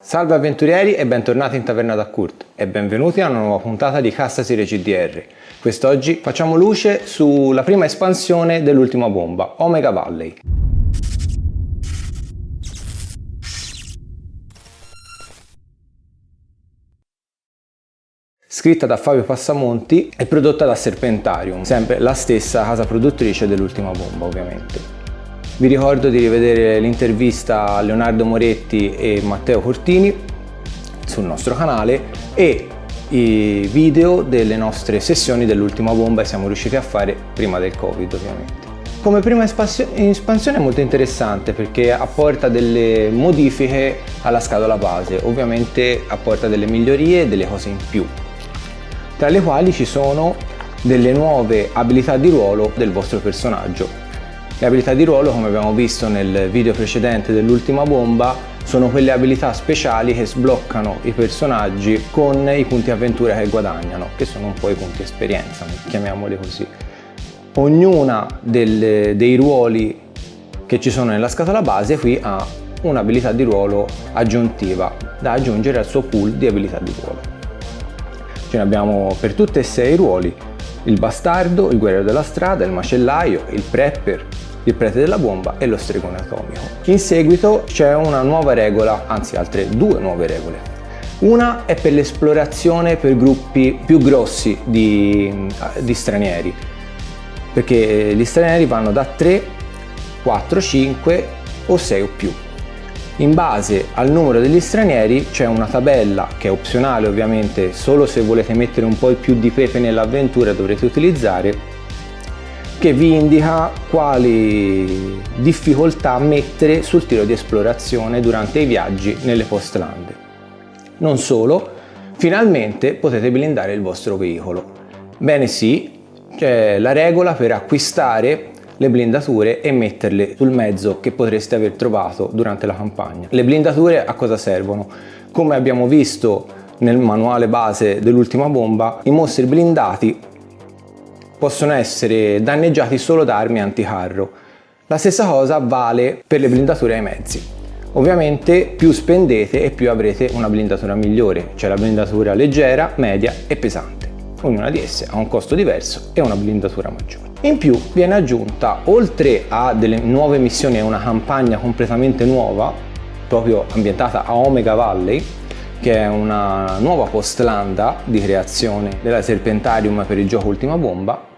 Salve avventurieri e bentornati in Taverna da Kurt e benvenuti a una nuova puntata di Cassasire CDR. Quest'oggi facciamo luce sulla prima espansione dell'ultima bomba, Omega Valley. Scritta da Fabio Passamonti e prodotta da Serpentarium, sempre la stessa casa produttrice dell'ultima bomba ovviamente. Vi ricordo di rivedere l'intervista a Leonardo Moretti e Matteo Cortini sul nostro canale e i video delle nostre sessioni dell'ultima bomba che siamo riusciti a fare prima del covid ovviamente. Come prima espansione è molto interessante perché apporta delle modifiche alla scatola base, ovviamente apporta delle migliorie e delle cose in più, tra le quali ci sono delle nuove abilità di ruolo del vostro personaggio le abilità di ruolo, come abbiamo visto nel video precedente dell'ultima bomba, sono quelle abilità speciali che sbloccano i personaggi con i punti avventura che guadagnano, che sono un po' i punti esperienza, chiamiamoli così. Ognuna del, dei ruoli che ci sono nella scatola base qui ha un'abilità di ruolo aggiuntiva da aggiungere al suo pool di abilità di ruolo. Ce ne abbiamo per tutti e sei i ruoli, il bastardo, il guerriero della strada, il macellaio, il prepper, il prete della bomba e lo stregone atomico. In seguito c'è una nuova regola, anzi altre due nuove regole. Una è per l'esplorazione per gruppi più grossi di, di stranieri, perché gli stranieri vanno da 3, 4, 5 o 6 o più. In base al numero degli stranieri c'è una tabella che è opzionale ovviamente, solo se volete mettere un po' più di pepe nell'avventura dovrete utilizzare che vi indica quali difficoltà mettere sul tiro di esplorazione durante i viaggi nelle postland. Non solo, finalmente potete blindare il vostro veicolo. Bene sì, c'è la regola per acquistare le blindature e metterle sul mezzo che potreste aver trovato durante la campagna. Le blindature a cosa servono? Come abbiamo visto nel manuale base dell'ultima bomba, i mostri blindati possono essere danneggiati solo da armi anticarro. La stessa cosa vale per le blindature ai mezzi. Ovviamente più spendete e più avrete una blindatura migliore, cioè la blindatura leggera, media e pesante. Ognuna di esse ha un costo diverso e una blindatura maggiore. In più viene aggiunta, oltre a delle nuove missioni e una campagna completamente nuova, proprio ambientata a Omega Valley, che è una nuova postlanda di creazione della Serpentarium per il gioco Ultima Bomba,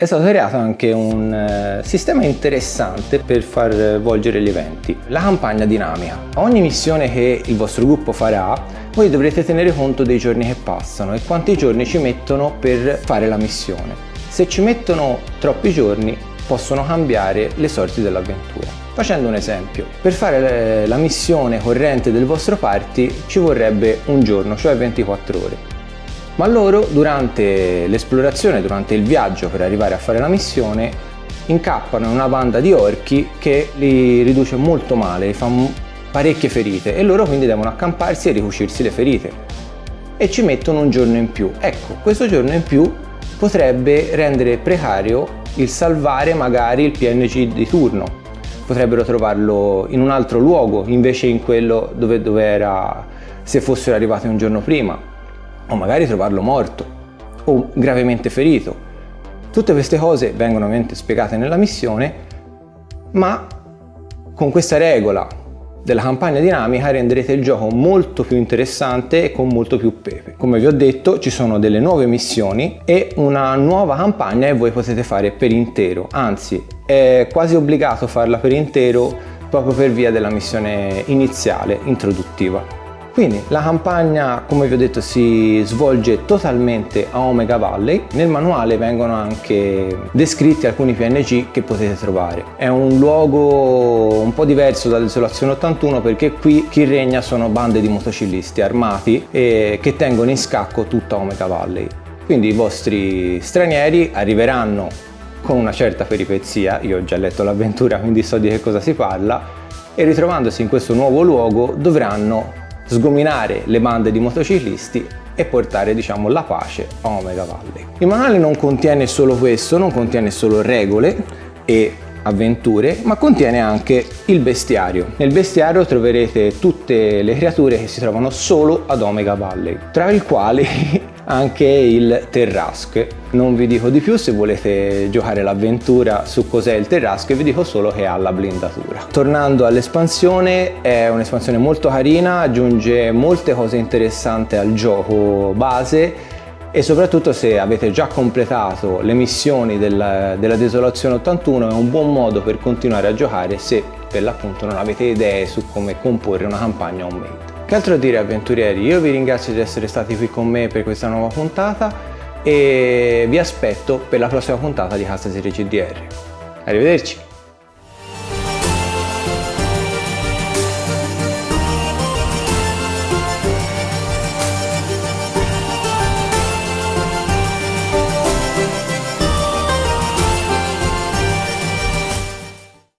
è stato creato anche un eh, sistema interessante per far volgere gli eventi, la campagna dinamica. Ogni missione che il vostro gruppo farà, voi dovrete tenere conto dei giorni che passano e quanti giorni ci mettono per fare la missione. Se ci mettono troppi giorni, possono cambiare le sorti dell'avventura. Facendo un esempio, per fare la missione corrente del vostro party ci vorrebbe un giorno, cioè 24 ore ma loro durante l'esplorazione, durante il viaggio per arrivare a fare la missione, incappano in una banda di orchi che li riduce molto male, li fa parecchie ferite e loro quindi devono accamparsi e ricucirsi le ferite e ci mettono un giorno in più. Ecco, questo giorno in più potrebbe rendere precario il salvare magari il PNG di turno. Potrebbero trovarlo in un altro luogo invece in quello dove, dove era se fossero arrivati un giorno prima o magari trovarlo morto o gravemente ferito. Tutte queste cose vengono ovviamente spiegate nella missione, ma con questa regola della campagna dinamica renderete il gioco molto più interessante e con molto più pepe. Come vi ho detto ci sono delle nuove missioni e una nuova campagna che voi potete fare per intero, anzi è quasi obbligato farla per intero proprio per via della missione iniziale introduttiva. Quindi la campagna, come vi ho detto, si svolge totalmente a Omega Valley. Nel manuale vengono anche descritti alcuni PNG che potete trovare. È un luogo un po' diverso da Desolazione 81 perché qui chi regna sono bande di motociclisti armati e che tengono in scacco tutta Omega Valley. Quindi i vostri stranieri arriveranno con una certa peripezia, io ho già letto l'avventura quindi so di che cosa si parla, e ritrovandosi in questo nuovo luogo dovranno sgominare le bande di motociclisti e portare diciamo la pace a Omega Valley. Il manuale non contiene solo questo, non contiene solo regole e avventure, ma contiene anche il bestiario. Nel bestiario troverete tutte le creature che si trovano solo ad Omega Valley, tra i quali anche il Terrask. Non vi dico di più se volete giocare l'avventura su cos'è il Terrask, vi dico solo che ha la blindatura. Tornando all'espansione, è un'espansione molto carina, aggiunge molte cose interessanti al gioco base e soprattutto se avete già completato le missioni della, della Desolazione 81 è un buon modo per continuare a giocare se per l'appunto non avete idee su come comporre una campagna homemade. Che altro dire avventurieri? Io vi ringrazio di essere stati qui con me per questa nuova puntata e vi aspetto per la prossima puntata di Casa Serie CDR. Arrivederci!